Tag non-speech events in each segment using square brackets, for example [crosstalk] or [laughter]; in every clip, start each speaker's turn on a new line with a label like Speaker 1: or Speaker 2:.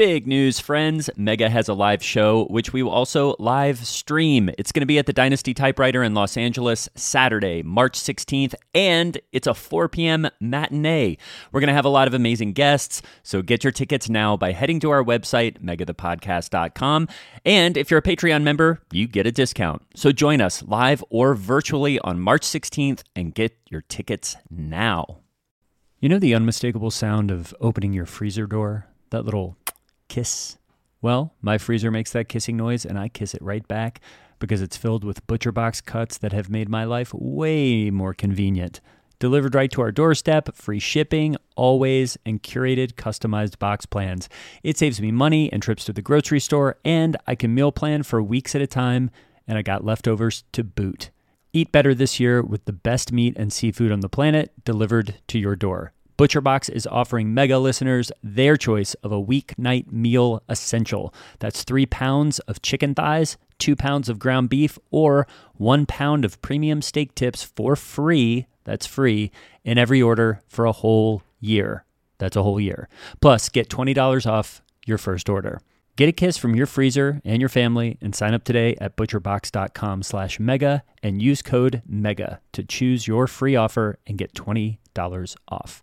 Speaker 1: Big news, friends. Mega has a live show, which we will also live stream. It's going to be at the Dynasty Typewriter in Los Angeles Saturday, March 16th, and it's a 4 p.m. matinee. We're going to have a lot of amazing guests, so get your tickets now by heading to our website, megathepodcast.com. And if you're a Patreon member, you get a discount. So join us live or virtually on March 16th and get your tickets now. You know the unmistakable sound of opening your freezer door? That little kiss. Well, my freezer makes that kissing noise and I kiss it right back because it's filled with butcher box cuts that have made my life way more convenient. Delivered right to our doorstep, free shipping, always, and curated customized box plans. It saves me money and trips to the grocery store, and I can meal plan for weeks at a time, and I got leftovers to boot. Eat better this year with the best meat and seafood on the planet delivered to your door. ButcherBox is offering mega listeners their choice of a weeknight meal essential. That's three pounds of chicken thighs, two pounds of ground beef, or one pound of premium steak tips for free. That's free in every order for a whole year. That's a whole year. Plus, get $20 off your first order. Get a kiss from your freezer and your family and sign up today at butcherbox.com slash mega and use code MEGA to choose your free offer and get $20 off.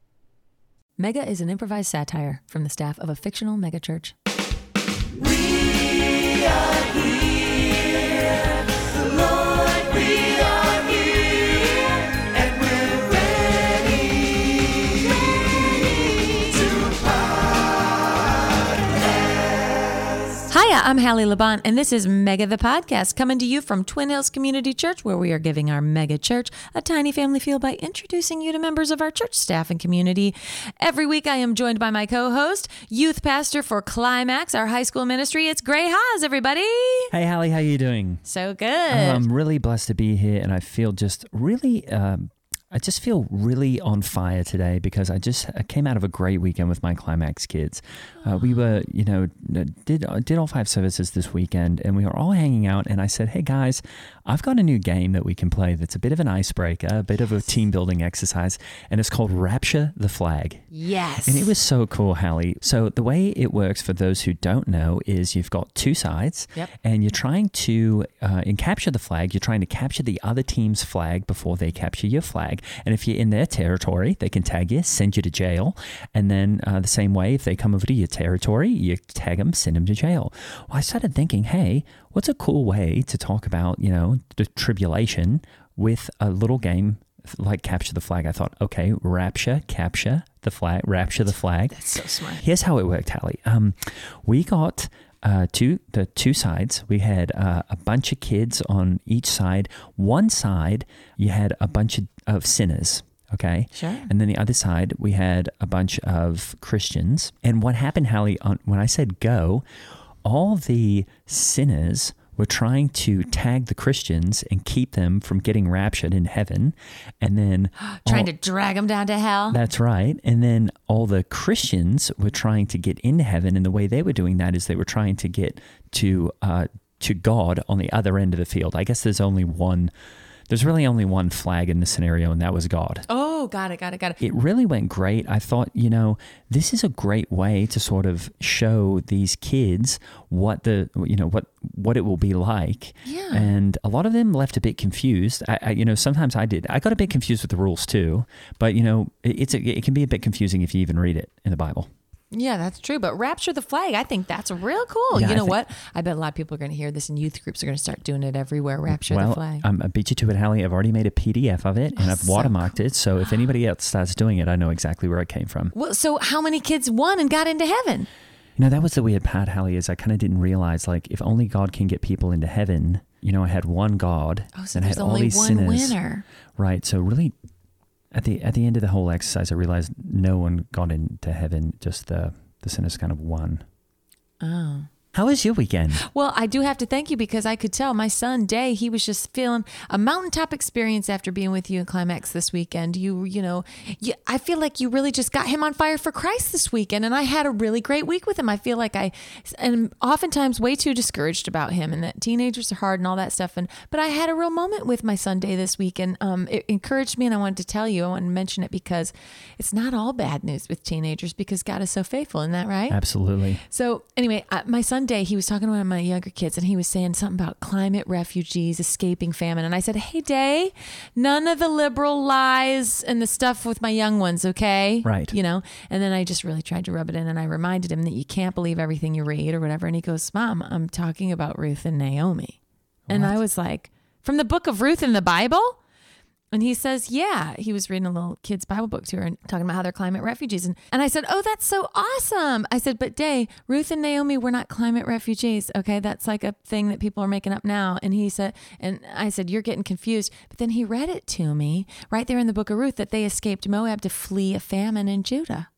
Speaker 2: Mega is an improvised satire from the staff of a fictional megachurch. Hiya, I'm Hallie Laban, and this is Mega the Podcast, coming to you from Twin Hills Community Church, where we are giving our mega church a tiny family feel by introducing you to members of our church staff and community. Every week, I am joined by my co host, youth pastor for Climax, our high school ministry. It's Greg Hess, everybody.
Speaker 1: Hey, Hallie, how you doing?
Speaker 2: So good.
Speaker 1: I'm really blessed to be here, and I feel just really. Um, I just feel really on fire today because I just I came out of a great weekend with my climax kids. Uh, we were, you know, did did all five services this weekend, and we were all hanging out. And I said, "Hey guys, I've got a new game that we can play. That's a bit of an icebreaker, a bit of a team building exercise, and it's called Rapture the Flag."
Speaker 2: yes.
Speaker 1: And it was so cool, Hallie. So the way it works for those who don't know is you've got two sides,
Speaker 2: Yep.
Speaker 1: and you're trying to uh, in capture the flag. You're trying to capture the other team's flag before they capture your flag. And if you're in their territory, they can tag you, send you to jail. And then uh, the same way, if they come over to your territory, you tag them, send them to jail. Well, I started thinking, hey, what's a cool way to talk about you know the tribulation with a little game like capture the flag? I thought, okay, rapture, capture the flag, rapture the flag.
Speaker 2: That's so smart.
Speaker 1: Here's how it worked, Hallie. Um, we got uh, two the two sides. We had uh, a bunch of kids on each side. One side, you had a bunch of, of sinners. Okay.
Speaker 2: Sure.
Speaker 1: And then the other side, we had a bunch of Christians. And what happened, Hallie, on, when I said go, all the sinners were trying to tag the Christians and keep them from getting raptured in heaven. And then [gasps]
Speaker 2: Trying
Speaker 1: all-
Speaker 2: to drag them down to hell.
Speaker 1: that's right. And then all the Christians were trying to get into heaven, and the way they were doing that is they were trying to get to uh, to God on the other end of the field. I guess there's only one. There's really only one flag in the scenario, and that was God.
Speaker 2: Oh, got it, got it, got it.
Speaker 1: It really went great. I thought, you know, this is a great way to sort of show these kids what the, you know, what what it will be like.
Speaker 2: Yeah.
Speaker 1: And a lot of them left a bit confused. I, I you know, sometimes I did. I got a bit confused with the rules too. But you know, it, it's a, it can be a bit confusing if you even read it in the Bible.
Speaker 2: Yeah, that's true. But rapture the flag, I think that's real cool.
Speaker 1: Yeah,
Speaker 2: you
Speaker 1: I
Speaker 2: know
Speaker 1: think-
Speaker 2: what? I bet a lot of people are going to hear this, and youth groups are going to start doing it everywhere. Rapture
Speaker 1: well,
Speaker 2: the flag.
Speaker 1: um, I beat you to it, Hallie. I've already made a PDF of it and I've
Speaker 2: so
Speaker 1: watermarked it. So if anybody else starts doing it, I know exactly where it came from.
Speaker 2: well, so how many kids won and got into heaven?
Speaker 1: You know, that was the weird part, Hallie, is I kind of didn't realize, like, if only God can get people into heaven, you know, I had one God
Speaker 2: Oh, so
Speaker 1: and
Speaker 2: there's
Speaker 1: had all these
Speaker 2: one
Speaker 1: sinners.
Speaker 2: winner.
Speaker 1: Right. So really, at the at the end of the whole exercise, I realized no one got into heaven. Just the the sinners kind of won.
Speaker 2: Oh.
Speaker 1: How was your weekend?
Speaker 2: Well, I do have to thank you because I could tell my son Day he was just feeling a mountaintop experience after being with you in Climax this weekend. You, you know, you, I feel like you really just got him on fire for Christ this weekend, and I had a really great week with him. I feel like I am oftentimes way too discouraged about him, and that teenagers are hard and all that stuff. And but I had a real moment with my son Day this week, and um, it encouraged me, and I wanted to tell you, I wanted to mention it because it's not all bad news with teenagers because God is so faithful. Isn't that right?
Speaker 1: Absolutely.
Speaker 2: So anyway, uh, my son Day, he was talking to one of my younger kids, and he was saying something about climate refugees escaping famine. And I said, "Hey, Day, none of the liberal lies and the stuff with my young ones, okay?
Speaker 1: Right.
Speaker 2: You know." And then I just really tried to rub it in, and I reminded him that you can't believe everything you read or whatever. And he goes, "Mom, I'm talking about Ruth and Naomi," and I was like, "From the book of Ruth in the Bible?" And he says, Yeah, he was reading a little kid's Bible book to her and talking about how they're climate refugees. And, and I said, Oh, that's so awesome. I said, But Day, Ruth and Naomi were not climate refugees. Okay. That's like a thing that people are making up now. And he said, And I said, You're getting confused. But then he read it to me right there in the book of Ruth that they escaped Moab to flee a famine in Judah.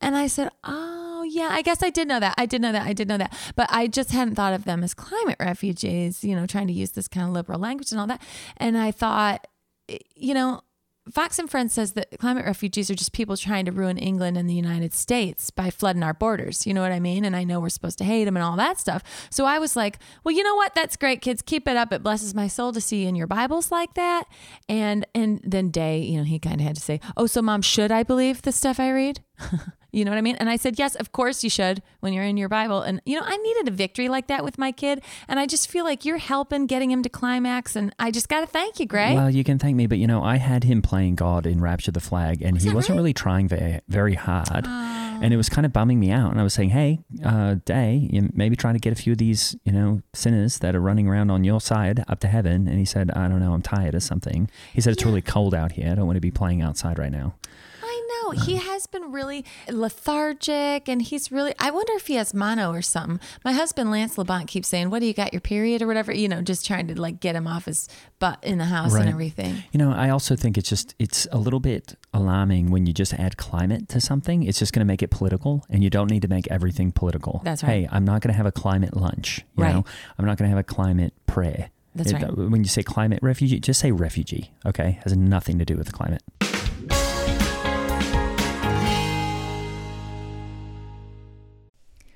Speaker 2: And I said, Oh, yeah, I guess I did know that. I did know that. I did know that. But I just hadn't thought of them as climate refugees, you know, trying to use this kind of liberal language and all that. And I thought, Eh, you know, Fox and Friends says that climate refugees are just people trying to ruin England and the United States by flooding our borders. You know what I mean? And I know we're supposed to hate them and all that stuff. So I was like, well, you know what? That's great, kids. Keep it up. It blesses my soul to see in your Bibles like that. And and then Day, you know, he kind of had to say, oh, so mom, should I believe the stuff I read? [laughs] You know what I mean? And I said, yes, of course you should when you're in your Bible. And, you know, I needed a victory like that with my kid. And I just feel like you're helping getting him to climax. And I just got to thank you, Greg.
Speaker 1: Well, you can thank me, but you know, I had him playing God in Rapture the Flag, and he wasn't
Speaker 2: right?
Speaker 1: really trying very, very hard. And it was kind of bumming me out. And I was saying, hey, uh, Day, you maybe trying to get a few of these, you know, sinners that are running around on your side up to heaven. And he said, I don't know, I'm tired or something. He said, it's really cold out here. I don't want to be playing outside right now.
Speaker 2: I know. He has been really lethargic and he's really, I wonder if he has mono or something. My husband, Lance Labont, keeps saying, What do you got, your period or whatever? You know, just trying to like get him off his butt in the house and everything.
Speaker 1: You know, I also think it's just it's a little bit alarming when you just add climate to something. It's just going to make it political, and you don't need to make everything political.
Speaker 2: That's right.
Speaker 1: Hey, I'm not going to have a climate lunch. You
Speaker 2: Right.
Speaker 1: know, I'm not going to have a climate prayer.
Speaker 2: That's
Speaker 1: It-
Speaker 2: right.
Speaker 1: When you say climate refugee, just say refugee. Okay, has nothing to do with the climate.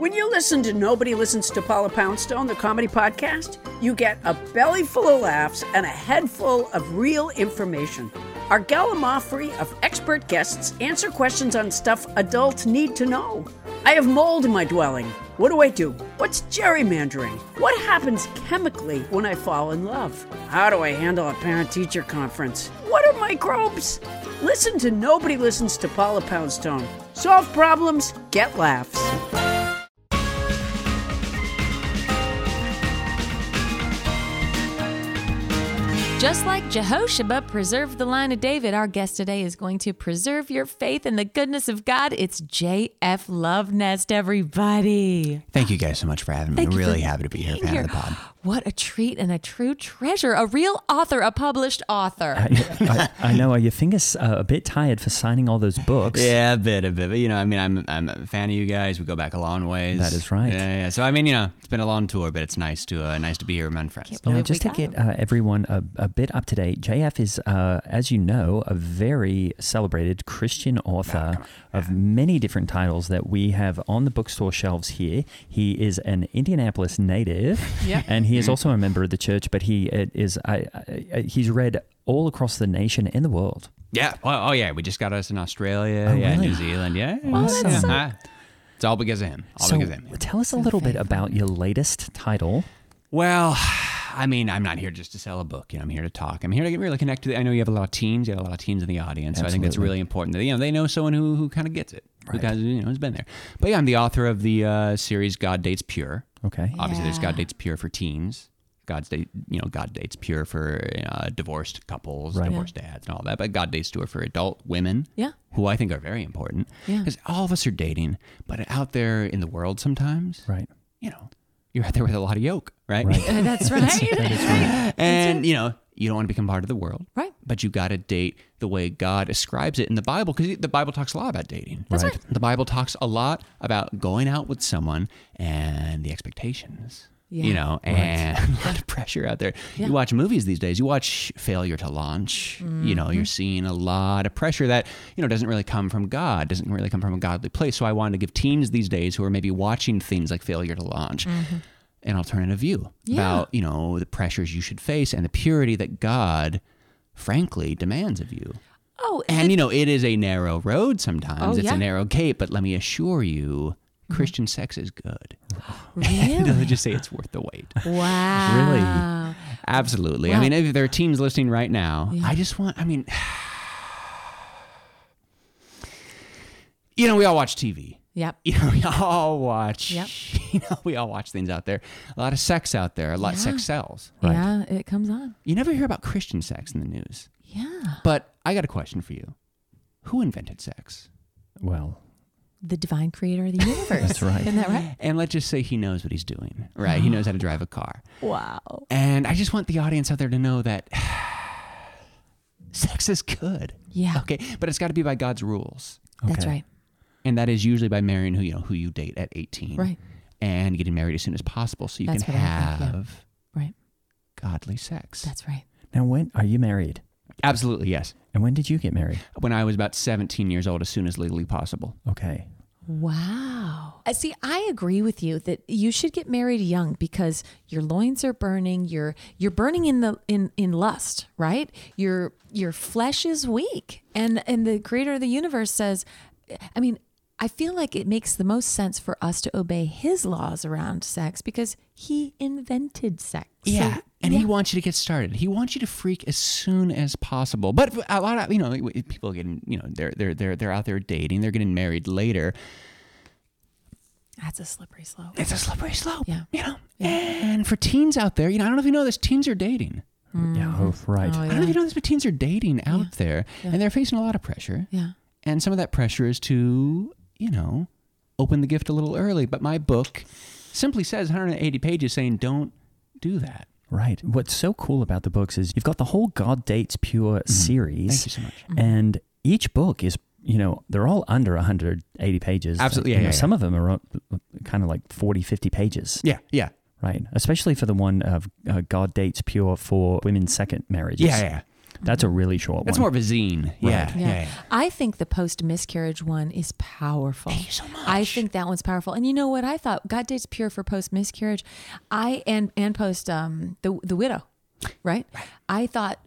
Speaker 3: When you listen to Nobody Listens to Paula Poundstone, the comedy podcast, you get a belly full of laughs and a head full of real information. Our gallimaufry of expert guests answer questions on stuff adults need to know. I have mold in my dwelling. What do I do? What's gerrymandering? What happens chemically when I fall in love? How do I handle a parent teacher conference? What are microbes? Listen to Nobody Listens to Paula Poundstone. Solve problems, get laughs.
Speaker 2: Just like Jehoshaphat preserved the line of David, our guest today is going to preserve your faith in the goodness of God. It's JF Lovenest, everybody.
Speaker 4: Thank you guys so much for having me.
Speaker 2: Thank
Speaker 4: I'm really happy to be here, fan of the pod.
Speaker 2: What a treat and a true treasure. A real author, a published author.
Speaker 1: I, I know. Are your fingers uh, a bit tired for signing all those books?
Speaker 4: Yeah, a bit, a bit. But, you know, I mean, I'm I'm a fan of you guys. We go back a long ways.
Speaker 1: That is right.
Speaker 4: Yeah, yeah. So I mean, you know, it's been a long tour, but it's nice to uh, nice to be here among friends.
Speaker 2: Can't
Speaker 1: Now, just to get uh, everyone a, a bit up to date, JF is, uh, as you know, a very celebrated Christian author of many different titles that we have on the bookstore shelves here. He is an Indianapolis native,
Speaker 2: Yep.
Speaker 1: and he is also a member of the church. But he uh, is I, I, I- he's read all across the nation and the world.
Speaker 4: Yeah. Oh, oh, yeah. We just got us in Australia.
Speaker 1: Oh,
Speaker 4: yeah,
Speaker 1: really?
Speaker 4: New Zealand. Yeah.
Speaker 2: That's
Speaker 4: yeah.
Speaker 2: so-
Speaker 4: Ah, It's all because of him. All
Speaker 1: so
Speaker 4: because of him.
Speaker 1: tell us a little bit about your latest title.
Speaker 4: Well, I mean, I'm not here just to sell a book. You know, I'm here to talk. I'm here to get really connect to. The, I know you have a lot of teens. You have a lot of teens in the audience, so I think that's really important. That you know they know someone who who kind of gets it, who kind of you know has been there. But yeah, I'm the author of the uh, series God Dates Pure.
Speaker 1: Okay.
Speaker 4: Obviously, there's God Dates Pure for teens. God's date, you know, God dates pure for uh, divorced couples,
Speaker 1: Right.
Speaker 4: divorced dads, and all that. But God dates pure for adult women,
Speaker 2: Yeah.
Speaker 4: who I think are very important.
Speaker 2: Yeah.
Speaker 4: because all of us are dating, but out there in the world, sometimes,
Speaker 1: Right.
Speaker 4: you know, you're out there with a lot of yoke, right?
Speaker 1: Right. [laughs]
Speaker 2: That's right. [laughs]
Speaker 4: and you know you don't want to become part of the world
Speaker 2: Right.
Speaker 4: but you got to date the way god describes it in the bible because the bible talks a lot about dating
Speaker 1: That's right.
Speaker 4: the bible talks a lot about going out with someone and the expectations
Speaker 2: Yeah.
Speaker 4: you know and [laughs] a lot of pressure out there
Speaker 2: Yeah.
Speaker 4: you watch movies these days you watch failure to launch you know
Speaker 2: Mm-hmm.
Speaker 4: you're seeing a lot of pressure that you know doesn't really come from god doesn't really come from a godly place so i wanted to give teens these days who are maybe watching things like failure to launch an alternative view
Speaker 2: Mm-hmm. Yeah.
Speaker 4: about you know the pressures you should face and the purity that God, frankly, demands of you.
Speaker 2: Oh,
Speaker 4: And you know it is a narrow road sometimes.
Speaker 2: Oh,
Speaker 4: it's
Speaker 2: yeah.
Speaker 4: a narrow gate, but let me assure you, Christian sex is good. [laughs]
Speaker 2: really?
Speaker 4: They'll just say it's worth the wait.
Speaker 2: Wow. Really?
Speaker 4: Absolutely.
Speaker 2: Wow.
Speaker 4: I mean, if there are teens listening right now,
Speaker 2: Yeah.
Speaker 4: I just want. I mean, [sighs] you know, we all watch TV.
Speaker 2: Yep. [laughs]
Speaker 4: You know, we all watch.
Speaker 2: Yep. [laughs]
Speaker 4: You know, we all watch things out there. A lot of sex out there. A lot of sex sells.
Speaker 1: Right.
Speaker 2: Yeah, it comes on.
Speaker 4: You never hear about Christian sex in the news.
Speaker 2: Yeah.
Speaker 4: But I got a question for you. Who invented sex?
Speaker 1: Well,
Speaker 2: The divine creator of the universe.
Speaker 1: That's right.
Speaker 2: Isn't that right?
Speaker 4: And let's just say he knows what he's doing, right? He knows how to drive a car.
Speaker 2: Wow.
Speaker 4: And I just want the audience out there to know that [sighs] sex is good.
Speaker 2: Yeah.
Speaker 4: Okay, but it's got to be by God's rules.
Speaker 2: That's right.
Speaker 4: And that is usually by marrying who you know who you date at 18.
Speaker 2: Right.
Speaker 4: And getting married as soon as possible so you
Speaker 2: That's
Speaker 4: can
Speaker 2: what I think, yeah.
Speaker 4: have
Speaker 2: Right.
Speaker 4: godly sex.
Speaker 2: That's right.
Speaker 1: now when are you married?
Speaker 4: Absolutely, yes.
Speaker 1: And when did you get married?
Speaker 4: When I was about 17 years old as soon as legally possible.
Speaker 1: Okay.
Speaker 2: Wow. Uh, See, I agree with you that you should get married young because your loins are burning. You're you're burning in the in in lust, right? Your your flesh is weak, and and the Creator of the universe says, I mean. I feel like it makes the most sense for us to obey his laws around sex because he invented sex. So,
Speaker 4: Yeah, and
Speaker 2: yeah.
Speaker 4: he wants you to get started. He wants you to freak as soon as possible. But a lot of you know people are getting you know they're they're they're they're out there dating. They're getting married later.
Speaker 2: That's a slippery slope.
Speaker 4: It's a slippery slope.
Speaker 2: Yeah.
Speaker 4: you know. And for teens out there, you know, I don't know if you know this. Teens are dating. Mm.
Speaker 1: Yeah. Oh, mm. right.
Speaker 2: Oh,
Speaker 4: I don't know if you know this, but teens are dating out there, and they're facing a lot of pressure.
Speaker 2: Yeah.
Speaker 4: And some of that pressure is to you know open the gift a little early. But my book simply says 180 pages saying don't do that.
Speaker 1: Right. What's so cool about the books is you've got the whole God Dates Pure series.
Speaker 4: Thank you so much.
Speaker 1: And each book is, you know, they're all under 180 pages.
Speaker 4: Absolutely,
Speaker 1: You
Speaker 4: yeah,
Speaker 1: know,
Speaker 4: yeah,
Speaker 1: Some of them are uh, kind of like 40, 50 pages.
Speaker 4: Yeah, yeah,
Speaker 1: Right. Especially for the one of uh, God Dates Pure for women's second marriages.
Speaker 4: yeah, yeah.
Speaker 1: That's a really short
Speaker 4: That's
Speaker 1: one.
Speaker 4: more of a zine. Yeah,
Speaker 2: Yeah.
Speaker 4: yeah, yeah.
Speaker 2: I think the post miscarriage one is powerful.
Speaker 4: Thank you so much.
Speaker 2: I think that one's powerful. And you know what I thought? God dates pure for post miscarriage. I and and post um the the widow, right? I thought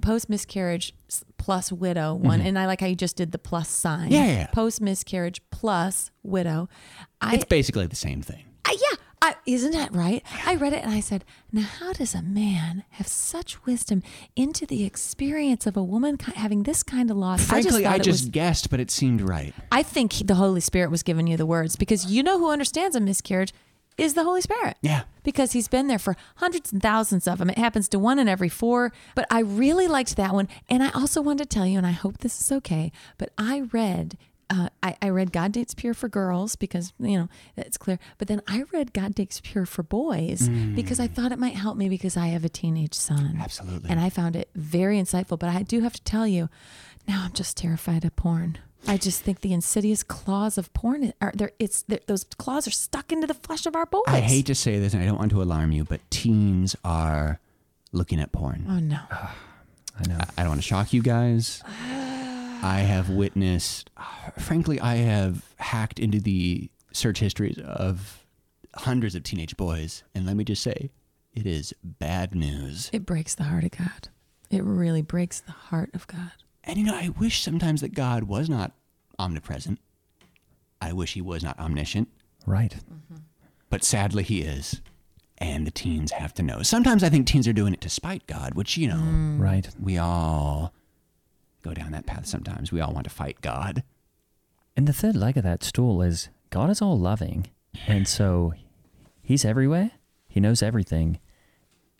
Speaker 2: post miscarriage plus widow one, and I like how you just did the plus sign.
Speaker 4: Mm-hmm. Yeah, yeah, yeah.
Speaker 2: Post miscarriage plus widow. I
Speaker 4: It's basically the same thing.
Speaker 2: I I, isn't that right? I read it and I said, now how does a man have such wisdom into the experience of a woman having this kind of loss?
Speaker 4: Frankly, I
Speaker 2: thought
Speaker 4: just,
Speaker 2: was,
Speaker 4: guessed, but it seemed right.
Speaker 2: I think the Holy Spirit was giving you the words because you know who understands a miscarriage is the Holy Spirit.
Speaker 4: Yeah.
Speaker 2: Because he's been there for hundreds and thousands of them. It happens to one in every four. But I really liked that one. And I also wanted to tell you, and I hope this is okay, but I read. Uh, I, I read God Dates Pure for girls because, you know, it's clear. But then I read God Dates Pure for boys because I thought it might help me because I have a teenage son.
Speaker 4: Absolutely.
Speaker 2: And I found it very insightful. But I do have to tell you, now I'm just terrified of porn. I just think the insidious claws of porn are there. It's those claws are stuck into the flesh of our boys.
Speaker 4: I hate to say this, and I don't want to alarm you, but teens are looking at porn.
Speaker 2: Oh no.
Speaker 1: I know.
Speaker 4: I I don't want to shock you guys. [sighs] [sighs] [sighs] I have witnessed, frankly, I have hacked into the search histories of hundreds of teenage boys, and let me just say, it is bad news.
Speaker 2: It breaks the heart of God. It really breaks the heart of God.
Speaker 4: And you know, I wish sometimes that God was not omnipresent. I wish he was not omniscient,
Speaker 1: Right.
Speaker 4: but sadly he is. And the teens have to know. Sometimes I think teens are doing it to spite God, which, you know, mm.
Speaker 1: Right.
Speaker 4: we all go down that path sometimes. We all want to fight God.
Speaker 1: And the third leg of that stool is God is all loving. And so he's everywhere. He knows everything.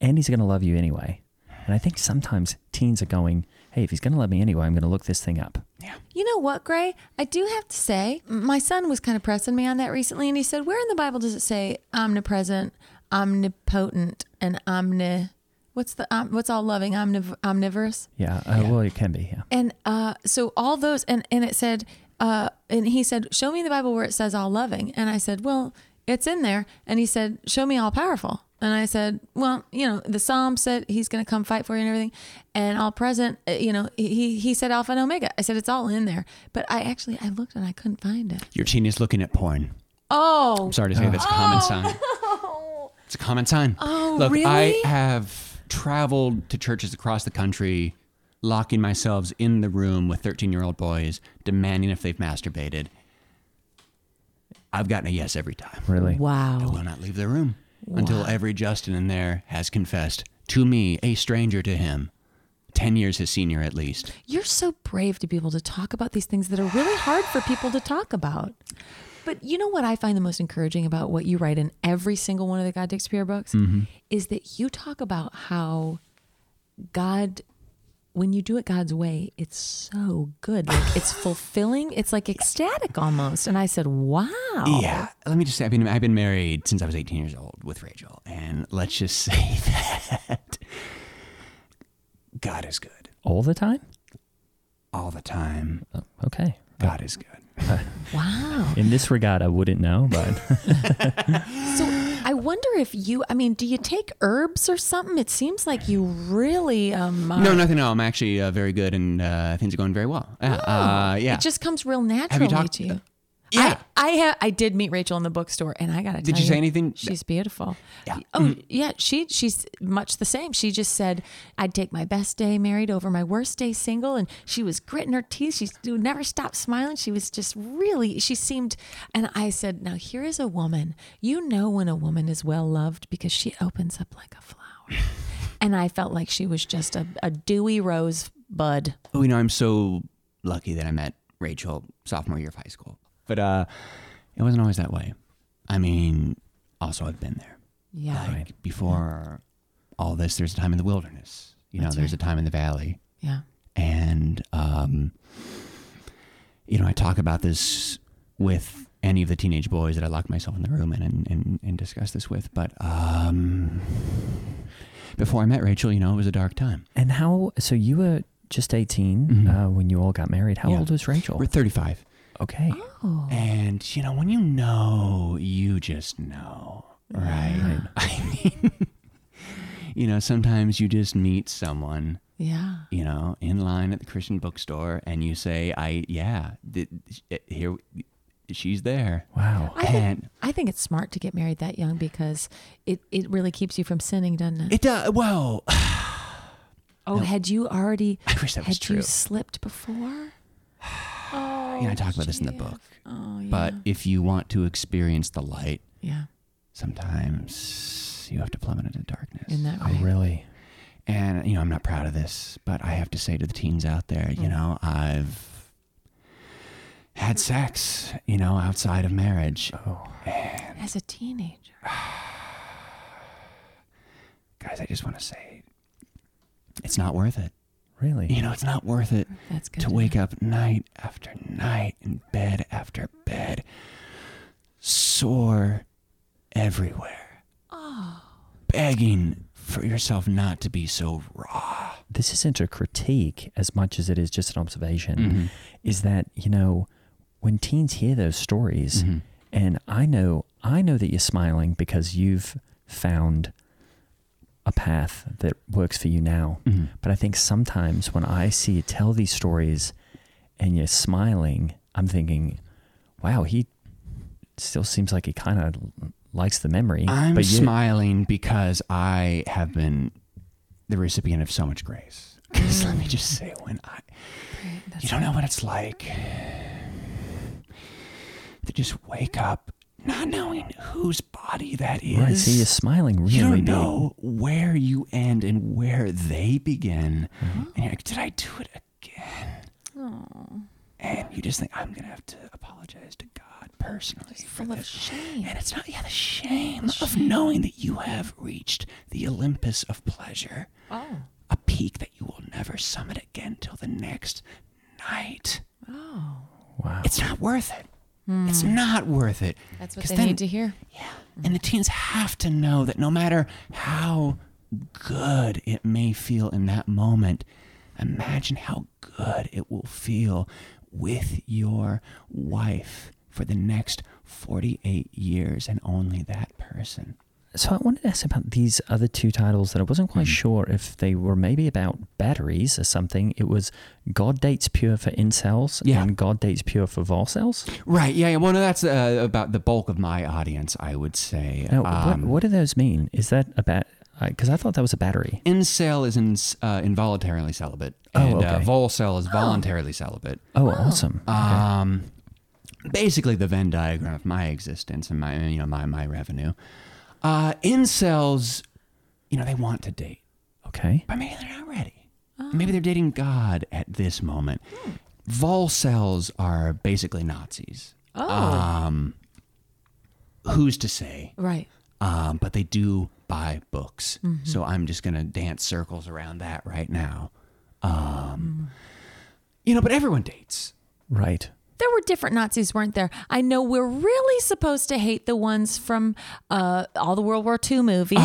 Speaker 1: And he's going to love you anyway. And I think sometimes teens are going, hey, if he's going to love me anyway, I'm going to look this thing up. Yeah.
Speaker 2: You know what, Gray? I do have to say, my son was kind of pressing me on that recently, and he said, "Where in the Bible does it say omnipresent, omnipotent, and omni? What's the um, what's all loving, omniv- omnivorous?"
Speaker 1: Yeah. Uh, Well, it can be. Yeah.
Speaker 2: And uh, so all those, and and it said, uh, and he said, "Show me the Bible where it says all loving." And I said, "Well, it's in there." And he said, "Show me all powerful." And I said, "Well, you know, the Psalm said He's going to come fight for you and everything, and all present. uh, You know, he he said Alpha and Omega. I said it's all in there, but I actually I looked and I couldn't find it.
Speaker 4: Your teen is looking at porn.
Speaker 2: Oh,
Speaker 4: I'm sorry to say that's a common sign. It's a common sign.
Speaker 2: Oh,
Speaker 4: Look, I have traveled to churches across the country, locking myself in the room with 13 year old boys, demanding if they've masturbated. I've gotten a yes every time.
Speaker 1: Really.
Speaker 2: Wow.
Speaker 4: I will not leave the room until every Justin in there has confessed to me, a stranger to him, 10 years his senior at least.
Speaker 2: You're so brave to be able to talk about these things that are really hard for people to talk about. But you know what I find the most encouraging about what you write in every single one of the God Dates Pure books mm-hmm. is that you talk about how God, when you do it God's way, it's so good. Like it's [sighs] fulfilling. It's like ecstatic almost. And I said, "Wow."
Speaker 4: Yeah, let me just say, I've been, I've been married since I was 18 years old with Rachel. And let's just [laughs] say that God is good
Speaker 1: All the time?
Speaker 4: all the time.
Speaker 1: Oh, okay.
Speaker 4: God is good. [laughs]
Speaker 2: Wow.
Speaker 1: In this regard, I wouldn't know, but [laughs]
Speaker 2: So I wonder if you. I mean, do you take herbs or something? It seems like you really. Um,
Speaker 4: no, nothing. No, I'm actually uh, very good, and uh, things are going very well. Yeah, uh, yeah.
Speaker 2: It just comes real naturally
Speaker 4: talked-
Speaker 2: to you.
Speaker 4: Yeah.
Speaker 2: I, I have I did meet Rachel in the bookstore and I gotta
Speaker 4: Did
Speaker 2: tell
Speaker 4: you say anything?
Speaker 2: She's beautiful.
Speaker 4: Yeah.
Speaker 2: Oh yeah, she she's much the same. She just said I'd take my best day married over my worst day single and she was gritting her teeth. She never stopped smiling. She was just really she seemed and I said, Now here is a woman. You know when a woman is well loved because she opens up like a flower. and I felt like she was just a, a dewy rose bud.
Speaker 4: Oh, you know, I'm so lucky that I met Rachel sophomore year of high school. But uh, it wasn't always that way. I mean, also I've been there.
Speaker 2: Yeah.
Speaker 4: Like before all this, there's a time in the wilderness. You know,
Speaker 2: That's
Speaker 4: there's
Speaker 2: right.
Speaker 4: a time in the valley.
Speaker 2: Yeah.
Speaker 4: And, um, you know, I talk about this with any of the teenage boys that I lock myself in the room in and, and, and discuss this with. But um, before I met Rachel, you know, it was a dark time.
Speaker 1: and how? So you were just 18
Speaker 4: Mhm.
Speaker 1: uh, when you all got married. How
Speaker 4: Yeah.
Speaker 1: old was Rachel?
Speaker 4: We're 35.
Speaker 1: Okay.
Speaker 2: Oh.
Speaker 4: And, you know, when you know, you just know, right? [laughs] I mean, you know, sometimes you just meet someone,
Speaker 2: Yeah.
Speaker 4: you know, in line at the Christian bookstore and you say, I, yeah, th- eh, here, she's there.
Speaker 1: Wow.
Speaker 2: I think, I think it's smart to get married that young because it, it really keeps you from sinning, doesn't it?
Speaker 4: it does, well, [sighs]
Speaker 2: oh, had you already [sighs]
Speaker 4: I wish that was
Speaker 2: had
Speaker 4: true.
Speaker 2: you slipped before?
Speaker 4: You know, I talk about this in the book.
Speaker 2: Oh, yeah.
Speaker 4: But if you want to experience the light,
Speaker 2: yeah,
Speaker 4: sometimes you have to plummet into darkness.
Speaker 2: Isn't that
Speaker 1: Oh, really?
Speaker 4: And you know, I'm not proud of this, but I have to say to the teens out there,
Speaker 2: Mm.
Speaker 4: you know, I've had sex, you know, outside of marriage.
Speaker 1: Oh.
Speaker 2: As a teenager. [sighs]
Speaker 4: Guys, I just want to say it's not worth it.
Speaker 1: Really?
Speaker 4: You know, it's not worth it
Speaker 2: That's good.
Speaker 4: to wake up night after night and bed after bed, sore everywhere,
Speaker 2: Oh.
Speaker 4: begging for yourself not to be so raw.
Speaker 1: this isn't a critique as much as it is just an observation
Speaker 4: Mhm.
Speaker 1: is that you know when teens hear those stories
Speaker 4: Mhm.
Speaker 1: and i know i know that you're smiling because you've found a path that works for you now
Speaker 4: Mhm.
Speaker 1: but i think sometimes when i see you tell these stories and you're smiling i'm thinking wow he still seems like he kind of likes the memory
Speaker 4: I'm
Speaker 1: but
Speaker 4: smiling because I have been the recipient of so much grace. [laughs] Because let me just say, when I, you don't know what it's like to just wake up not knowing whose body that is.
Speaker 1: right see you're smiling really
Speaker 4: you don't
Speaker 1: big.
Speaker 4: know where you end and where they begin.
Speaker 1: Mm-hmm.
Speaker 4: And you're like, did I do it again? And you just think, I'm going to have to apologize to God personally. for
Speaker 2: Full of shame.
Speaker 4: And it's not, yeah, the shame, of knowing that you have reached the Olympus of pleasure,
Speaker 2: Oh.
Speaker 4: a peak that you will never summit again till the next night.
Speaker 2: Oh.
Speaker 1: wow
Speaker 4: It's not worth it. It's hmm. not worth it.
Speaker 2: That's what they
Speaker 4: then-
Speaker 2: need to hear.
Speaker 4: Yeah. Hmm. And the teens have to know that no matter how good it may feel in that moment, imagine how good it will feel with your wife for the next 48 years and only that person.
Speaker 1: So I wanted to ask about these other two titles that I wasn't quite
Speaker 4: Mm-hmm.
Speaker 1: sure if they were maybe about batteries or something. It was God Dates Pure for incels
Speaker 4: Yeah.
Speaker 1: and God Dates Pure for volcels.
Speaker 4: Right. Yeah. Well, no, that's uh, about the bulk of my audience, I would say.
Speaker 1: Now,
Speaker 4: Um,
Speaker 1: what, what do those mean? Is that about? Because I thought that was a battery.
Speaker 4: Incel is in, uh, involuntarily celibate,
Speaker 1: Oh,
Speaker 4: and uh,
Speaker 1: okay.
Speaker 4: volcel is voluntarily celibate.
Speaker 1: Oh, awesome. Okay.
Speaker 4: Um, basically the Venn diagram of my existence and my you know my my revenue. Uh, incels, you know, they want to date,
Speaker 1: okay.
Speaker 4: but maybe they're not ready. Maybe they're dating God at this moment. Volcels are basically Nazis.
Speaker 2: Oh.
Speaker 4: Um, who's to say?
Speaker 2: Right.
Speaker 4: Um, but they do buy books. So I'm just going to dance circles around that right now. Um, You know, but everyone dates.
Speaker 1: Right.
Speaker 2: There were different Nazis, weren't there? I know we're really supposed to hate the ones from uh, all the World War II movies.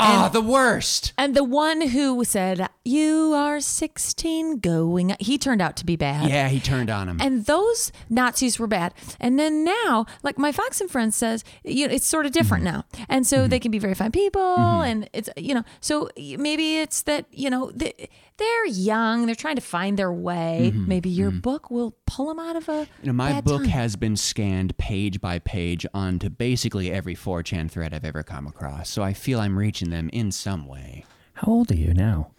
Speaker 4: Ah, the worst.
Speaker 2: And the one who said, You are 16 going, he turned out to be bad.
Speaker 4: Yeah, he turned on him.
Speaker 2: And those Nazis were bad. And then now, like my Fox and Friends says, you know, it's sort of different
Speaker 4: Mm-hmm.
Speaker 2: now. And so they can be very fine people. And it's, you know, so maybe it's that, you know, they, they're young, they're trying to find their way. Maybe your book will pull them out of a.
Speaker 4: Mm-hmm. You know, my book
Speaker 2: time.
Speaker 4: has been scanned page by page onto basically every 4chan thread I've ever come across. So I feel I'm reaching them in some way.
Speaker 1: How old are you now?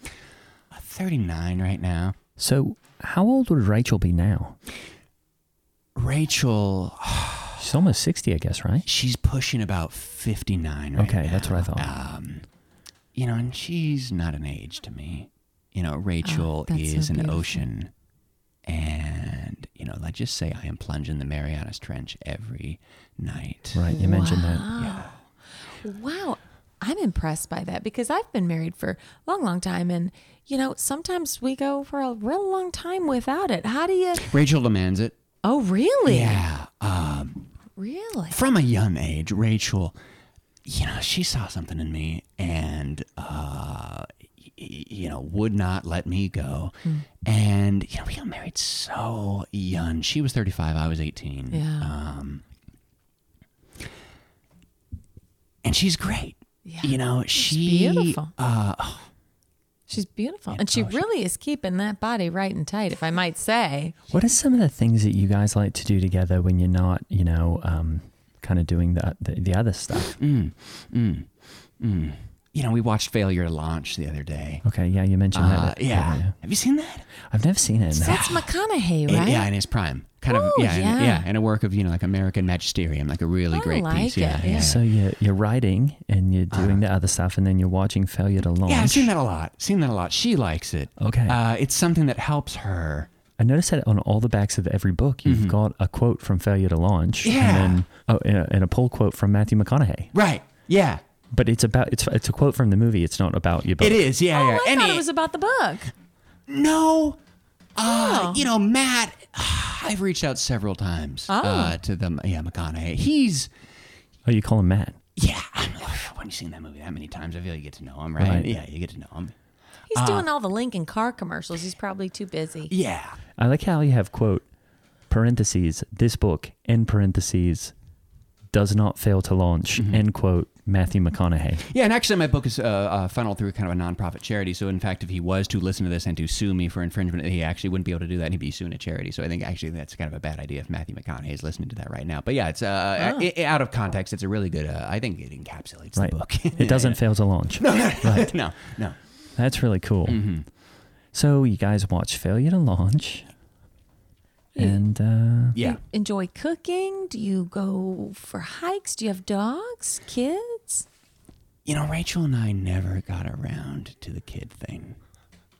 Speaker 4: Uh, 39 right now.
Speaker 1: So how old would Rachel be now?
Speaker 4: Rachel,
Speaker 1: She's almost 60, I guess, right?
Speaker 4: she's pushing about 59 right
Speaker 1: Okay, that's what I thought.
Speaker 4: Um, you know, and she's not an age to me. You know, Rachel
Speaker 2: that's so
Speaker 4: is an ocean. And, you know, let's just say I am plunging the Marianas Trench every night.
Speaker 1: Right. You mentioned that. Yeah.
Speaker 2: Wow. I'm impressed by that because I've been married for a long, long time. And, you know, sometimes we go for a real long time without it. How do you.
Speaker 4: Rachel demands it.
Speaker 2: Oh, really?
Speaker 4: Yeah. Um,
Speaker 2: Really?
Speaker 4: from a young age, Rachel, you know, she saw something in me and, uh, y- you know, would not let me go. And, you know, we got married so young. She was 35, I was 18.
Speaker 2: Yeah.
Speaker 4: Um, and she's great.
Speaker 2: Yeah.
Speaker 4: You know, she.
Speaker 2: beautiful.
Speaker 4: Uh, oh,
Speaker 2: She's beautiful. and she really is keeping that body right and tight, if I might say.
Speaker 1: What are some of the things that you guys like to do together when you're not, you know, um, kind of doing the, the the other stuff?
Speaker 4: mm, mm, mm. You know, we watched Failure to Launch the other day.
Speaker 1: Okay, yeah, you mentioned
Speaker 4: Uh,
Speaker 1: that.
Speaker 4: yeah. Have you seen that?
Speaker 1: I've never seen it.
Speaker 2: That's McConaughey,
Speaker 4: In-
Speaker 2: right?
Speaker 4: yeah, in his prime. Kind of,
Speaker 2: Oh,
Speaker 4: yeah, in-
Speaker 2: yeah.
Speaker 4: yeah, in a work of, you know, like American Magisterium, like a really
Speaker 2: I
Speaker 4: great
Speaker 2: like
Speaker 4: piece.
Speaker 2: it,
Speaker 4: Yeah,
Speaker 2: yeah.
Speaker 4: yeah.
Speaker 1: So you're, you're writing and you're doing the other stuff, and then you're watching Failure to Launch.
Speaker 4: Uh-huh. Yeah, I've seen that a lot. Seen that a lot. She likes it.
Speaker 1: Okay.
Speaker 4: Uh, it's something that helps her.
Speaker 1: I noticed that on all the backs of every book, you've got a quote from Failure to Launch,
Speaker 4: Mm-hmm. Yeah.
Speaker 1: and then oh, and a, and a pull quote from Matthew McConaughey.
Speaker 4: Right. Yeah.
Speaker 1: But it's about it's it's a quote from the movie. It's not about your book.
Speaker 4: It is. Yeah,
Speaker 2: Oh,
Speaker 4: yeah.
Speaker 2: I
Speaker 4: And
Speaker 2: thought it was about the book.
Speaker 4: No. Uh,
Speaker 2: Oh.
Speaker 4: You know, Matt, [sighs] I've reached out several times uh, to the yeah McConaughey. He's
Speaker 1: Oh, you call him Matt.
Speaker 4: yeah. I'm, when you've seen that movie that many times, I feel like you get to know him, right?
Speaker 1: Right.
Speaker 4: Yeah, you get to know him.
Speaker 2: He's doing all the Lincoln car commercials. He's probably too busy.
Speaker 4: Yeah.
Speaker 1: I like how you have quote parentheses this book end parentheses does not fail to launch
Speaker 4: Mm-hmm.
Speaker 1: end quote Matthew McConaughey.
Speaker 4: Yeah, and actually, my book is uh, uh, funneled through kind of a nonprofit charity. So, in fact, if he was to listen to this and to sue me for infringement, he actually wouldn't be able to do that. He'd be suing a charity. So, I think actually that's kind of a bad idea if Matthew McConaughey is listening to that right now. But yeah, it's uh, i- i- out of context. It's a really good. Uh, I think it encapsulates
Speaker 1: Right.
Speaker 4: the book.
Speaker 1: It [laughs] doesn't fail to launch. [laughs]
Speaker 4: right. no, no.
Speaker 1: That's really cool.
Speaker 4: Mm-hmm.
Speaker 1: So you guys watch Failure to Launch, and uh,
Speaker 4: Yeah.
Speaker 2: You enjoy cooking? Do you go for hikes? Do you have dogs, kids?
Speaker 4: You know, Rachel and I never got around to the kid thing.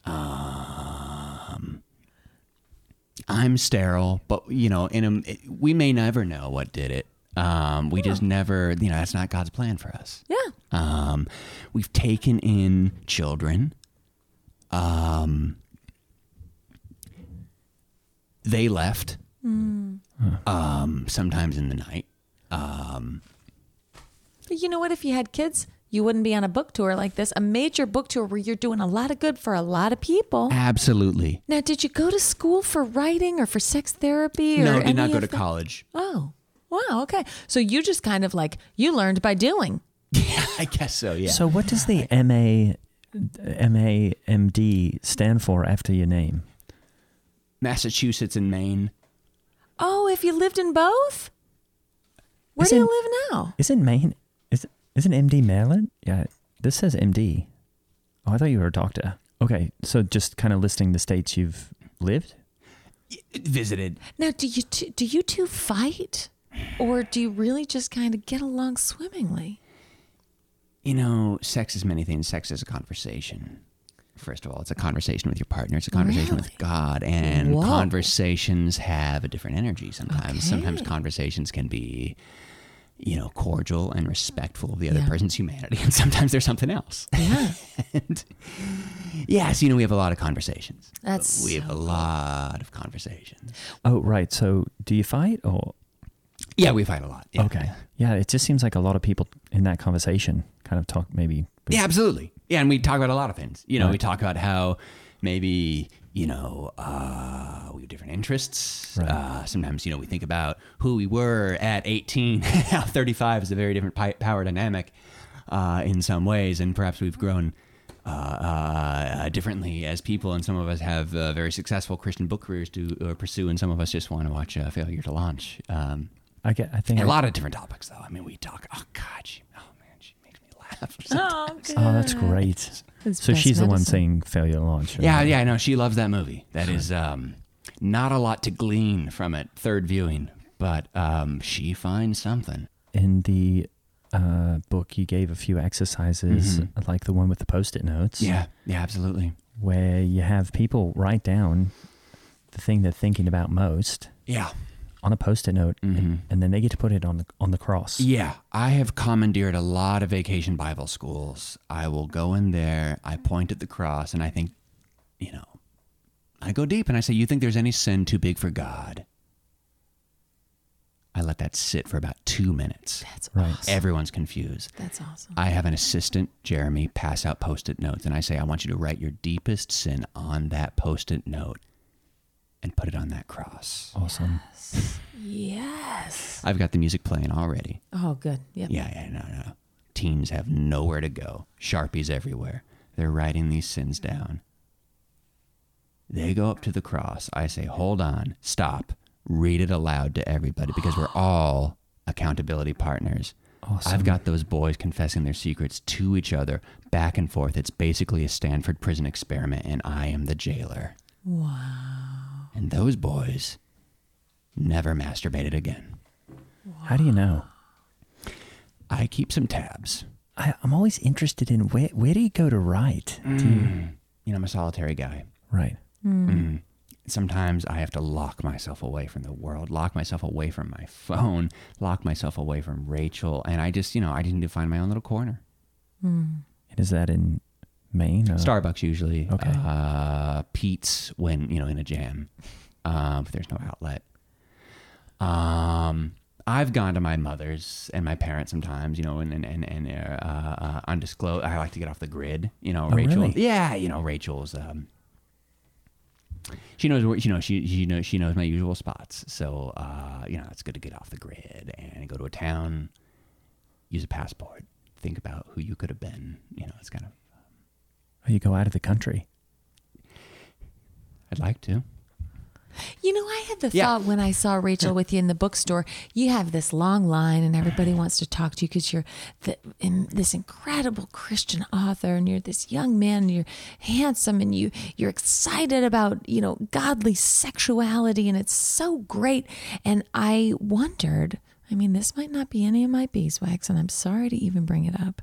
Speaker 4: Um, I'm sterile, but you know, in a, it- we may never know what did it. Um, we just never, you know, that's not God's plan for us.
Speaker 2: Yeah.
Speaker 4: Um, we've taken in children. Um, they left. Um, sometimes in the night. Um,
Speaker 2: But you know what? If you had kids, you wouldn't be on a book tour like this, a major book tour where you're doing a lot of good for a lot of people.
Speaker 4: absolutely.
Speaker 2: Now, did you go to school for writing or for sex therapy? Or
Speaker 4: No, did not go to
Speaker 2: that?
Speaker 4: college.
Speaker 2: Oh, wow. Okay. So you just kind of like, you learned by doing. [laughs]
Speaker 4: Yeah, I guess so. Yeah.
Speaker 1: so what does the MA MA MD stand for after your name?
Speaker 4: Massachusetts and Maine.
Speaker 2: Oh, if you lived in both? Where do you live now?
Speaker 1: Isn't Maine is isn't MD Maryland? Yeah, this says MD. Oh, I thought you were a doctor. Okay, so just kind of listing the states you've lived.
Speaker 4: Visited.
Speaker 2: Now, do you two, do you two fight, or do you really just kind of get along swimmingly?
Speaker 4: You know, sex is many things. Sex is a conversation. First of all, it's a conversation with your partner. It's a conversation with God, and
Speaker 2: Whoa.
Speaker 4: conversations have a different energy. Sometimes, sometimes conversations can be, you know, cordial and respectful of the other
Speaker 2: Yeah.
Speaker 4: person's humanity, and sometimes there's something else.
Speaker 2: Yeah,
Speaker 4: and yes, you know, we have a lot of conversations.
Speaker 2: That's
Speaker 4: we have a
Speaker 2: so
Speaker 4: lot of conversations.
Speaker 1: Oh, right. So do you fight or
Speaker 4: Yeah, we fight a lot. Yeah.
Speaker 1: okay? Yeah, it just seems like a lot of people in that conversation kind of talk maybe.
Speaker 4: Yeah, absolutely. Yeah, and we talk about a lot of things. You know, we talk about how maybe you know uh, we have different interests.
Speaker 1: Right.
Speaker 4: Uh, sometimes you know we think about who we were at 18. [laughs] Now 35 is a very different pi- power dynamic uh, in some ways, and perhaps we've grown. Uh, uh, differently as people, and some of us have uh, very successful Christian book careers to uh, pursue, and some of us just want to watch uh, Failure to Launch. Um,
Speaker 1: I get. I think.
Speaker 4: and
Speaker 1: I-
Speaker 4: a lot of different topics, though. I mean, we talk. Oh God, she, oh man, she makes me laugh.
Speaker 2: Oh,
Speaker 1: Oh, that's great.
Speaker 2: It's
Speaker 1: so
Speaker 2: best
Speaker 1: she's the one saying failure to launch.
Speaker 4: Yeah, yeah, I know. She loves that movie. That is um, not a lot to glean from it, third viewing, but um, she finds something.
Speaker 1: In the uh, book, you gave a few exercises, like the one with the post-it notes.
Speaker 4: Mm-hmm. Yeah, yeah, absolutely.
Speaker 1: Where you have people write down the thing they're thinking about most
Speaker 4: Yeah.
Speaker 1: On a post-it note, and, mm-hmm. and then they get to put it on the on the cross.
Speaker 4: Yeah, I have commandeered a lot of vacation Bible schools. I will go in there, I point at the cross, and I think, you know, I go deep and I say, You think there's any sin too big for God? I let that sit for about two minutes.
Speaker 2: That's
Speaker 1: Right.
Speaker 2: awesome.
Speaker 4: Everyone's confused.
Speaker 2: That's awesome.
Speaker 4: I have an assistant, Jeremy, pass out post it notes, and I say, I want you to write your deepest sin on that post it note and put it on that cross.
Speaker 1: Awesome.
Speaker 2: Yes.
Speaker 4: I've got the music playing already.
Speaker 2: Oh, good. Yep.
Speaker 4: Yeah, yeah, no, no. Teens have nowhere to go, Sharpies everywhere. They're writing these sins down. They go up to the cross. I say, hold on, stop, read it aloud to everybody because we're [gasps] all accountability partners.
Speaker 1: Awesome.
Speaker 4: I've got those boys confessing their secrets to each other back and forth. It's basically a Stanford prison experiment, and I am the jailer. Wow. And those boys never masturbated again.
Speaker 1: How do you know?
Speaker 4: I keep some tabs.
Speaker 1: I, I'm always interested in where where do you go to write? Do you, mm.
Speaker 4: You know, I'm a solitary guy.
Speaker 1: right.
Speaker 4: Mm. mm. Sometimes I have to lock myself away from the world, lock myself away from my phone, lock myself away from Rachel, and I just, you know, I just need to find my own little corner. Mm.
Speaker 1: And is that in Maine? Or?
Speaker 4: Starbucks usually.
Speaker 1: Okay.
Speaker 4: Uh, Pete's when you know in a jam, um, if there's no outlet. Um, I've gone to my mother's and my parents sometimes, you know, and and and, and uh, uh, undisclosed. I like to get off the grid, you know.
Speaker 1: Oh,
Speaker 4: Rachel,
Speaker 1: really?
Speaker 4: yeah, you know, Rachel's. Um, she knows where you know she she knows she knows my usual spots. So uh, you know, it's good to get off the grid and go to a town, use a passport, think about who you could have been. You know, it's kind of
Speaker 1: Or you go out of the country?
Speaker 4: I'd like to.
Speaker 2: You know, I had the
Speaker 4: Yeah.
Speaker 2: thought when I saw Rachel with you in the bookstore. You have this long line, and everybody wants to talk to you because you're the, in, this incredible Christian author, and you're this young man, and you're handsome, and you you're excited about you know godly sexuality, and it's so great. And I wondered. I mean, this might not be any of my beeswax, and I'm sorry to even bring it up.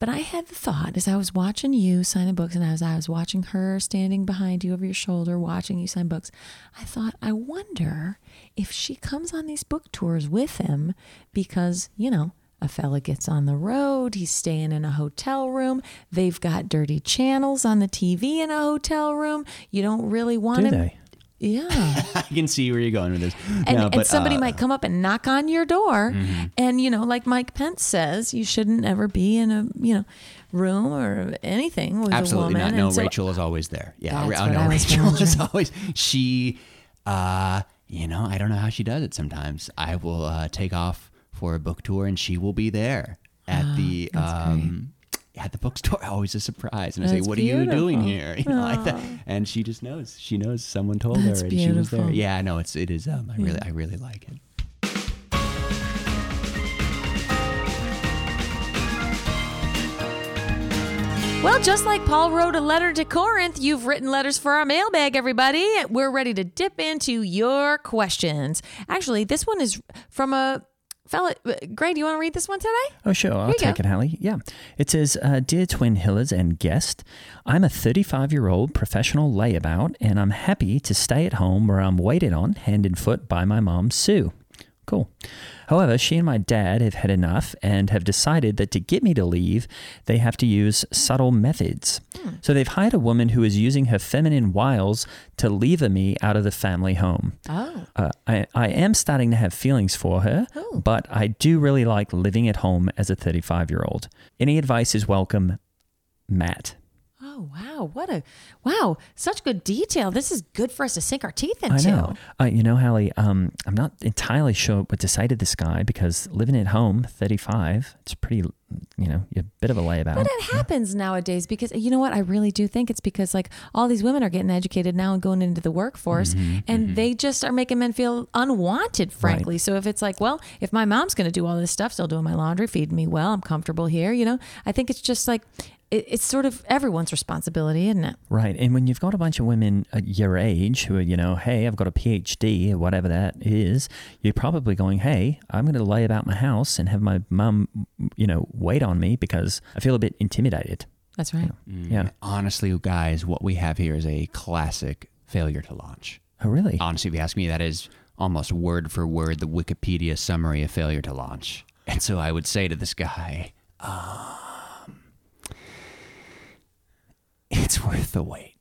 Speaker 2: But I had the thought as I was watching you sign the books and as I was watching her standing behind you over your shoulder watching you sign books, I thought, I wonder if she comes on these book tours with him because, you know, a fella gets on the road, he's staying in a hotel room, they've got dirty channels on the TV in a hotel room. You don't really want
Speaker 1: Do
Speaker 2: him.
Speaker 1: they?
Speaker 2: Yeah. [laughs]
Speaker 4: I can see where you're going with this.
Speaker 2: And,
Speaker 4: No,
Speaker 2: and somebody
Speaker 4: uh,
Speaker 2: might come up and knock on your door
Speaker 4: Mm-hmm.
Speaker 2: and you know like mike pence says you shouldn't ever be in a you know room or anything with
Speaker 4: absolutely
Speaker 2: a
Speaker 4: not. No,
Speaker 2: And so-
Speaker 4: Rachel is always there. Yeah,
Speaker 2: what
Speaker 4: no,
Speaker 2: I was
Speaker 4: Rachel is always she. Uh, you know, I don't know how she does it. Sometimes I will uh, take off for a book tour, and she will be there at the um, at the bookstore. [laughs] Always a surprise, and I say, "What are you doing here?" [laughs] You know, like that. And she just knows. She knows someone told
Speaker 2: That's
Speaker 4: her, and she was there.
Speaker 2: beautiful.
Speaker 4: Yeah, no, it's it is. Um, I really, I really like it.
Speaker 2: well just like paul wrote a letter to corinth you've written letters for our mailbag everybody we're ready to dip into your questions actually this one is from a fella Gray, do you want to read this one today
Speaker 1: Oh, sure. I'll take
Speaker 2: go.
Speaker 1: it, Hallie. Yeah. It says uh, Dear Twin Hillers and guest, I'm a 35 year old professional layabout, and I'm happy to stay at home where I'm waited on hand and foot by my mom, Sue. Cool. However, she and my dad have had enough and have decided that to get me to leave, they have to use subtle methods. So they've hired a woman who is using her feminine wiles to lever me out of the family home.
Speaker 2: oh
Speaker 1: Uh, I, I am starting to have feelings for her, oh. but I do really like living at home as a 35 year old. Any advice is welcome, Matt.
Speaker 2: Oh wow! What a wow! Such good detail. This is good for us to sink our teeth into.
Speaker 1: I know. Uh, you know, Hallie, um, I'm not entirely sure what decided this guy because living at home, 35, it's pretty, you know, a bit of a layabout.
Speaker 2: But it happens nowadays because you know what? I really do think it's because like all these women are getting educated now and going into the workforce
Speaker 1: Mm-hmm,
Speaker 2: and they just are making men feel unwanted, frankly. So if it's like, well, if my mom's going to do all this stuff, still doing my laundry, feeding me well, I'm comfortable here, you know, I think it's just like, it, it's sort of everyone's responsibility, isn't it?
Speaker 1: Right. And when you've got a bunch of women at your age who are, you know, hey, I've got a PhD or whatever that is, you're probably going, hey, I'm going to lay about my house and have my mum, you know, wait on me because I feel a bit intimidated.
Speaker 2: That's right.
Speaker 1: Yeah.
Speaker 4: Honestly, guys, what we have here is a classic failure to launch.
Speaker 1: Oh, really?
Speaker 4: Honestly, if you ask me, that is almost word for word the Wikipedia summary of failure to launch. And so I would say to this guy, um, it's worth the wait.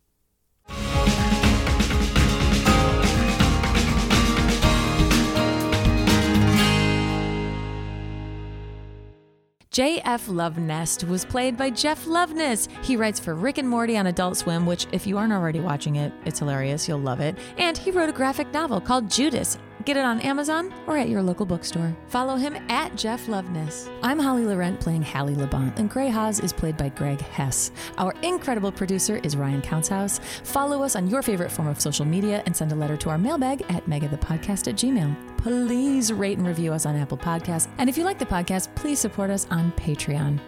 Speaker 2: J.F. Lovenest was played by Jeff Loveness. He writes for Rick and Morty on Adult Swim, which, if you aren't already watching it, it's hilarious. You'll love it. And he wrote a graphic novel called Judas Get it on Amazon or at your local bookstore. Follow him at Jeff Loveness. I'm Holly Laurent playing Hallie Labont, and Gray Haas is played by Greg Hess. Our incredible producer is Ryan Countshouse. Follow us on your favorite form of social media and send a letter to our mailbag at megathepodcast at gmail. Please rate and review us on Apple Podcasts. And if you like the podcast, please support us on Patreon.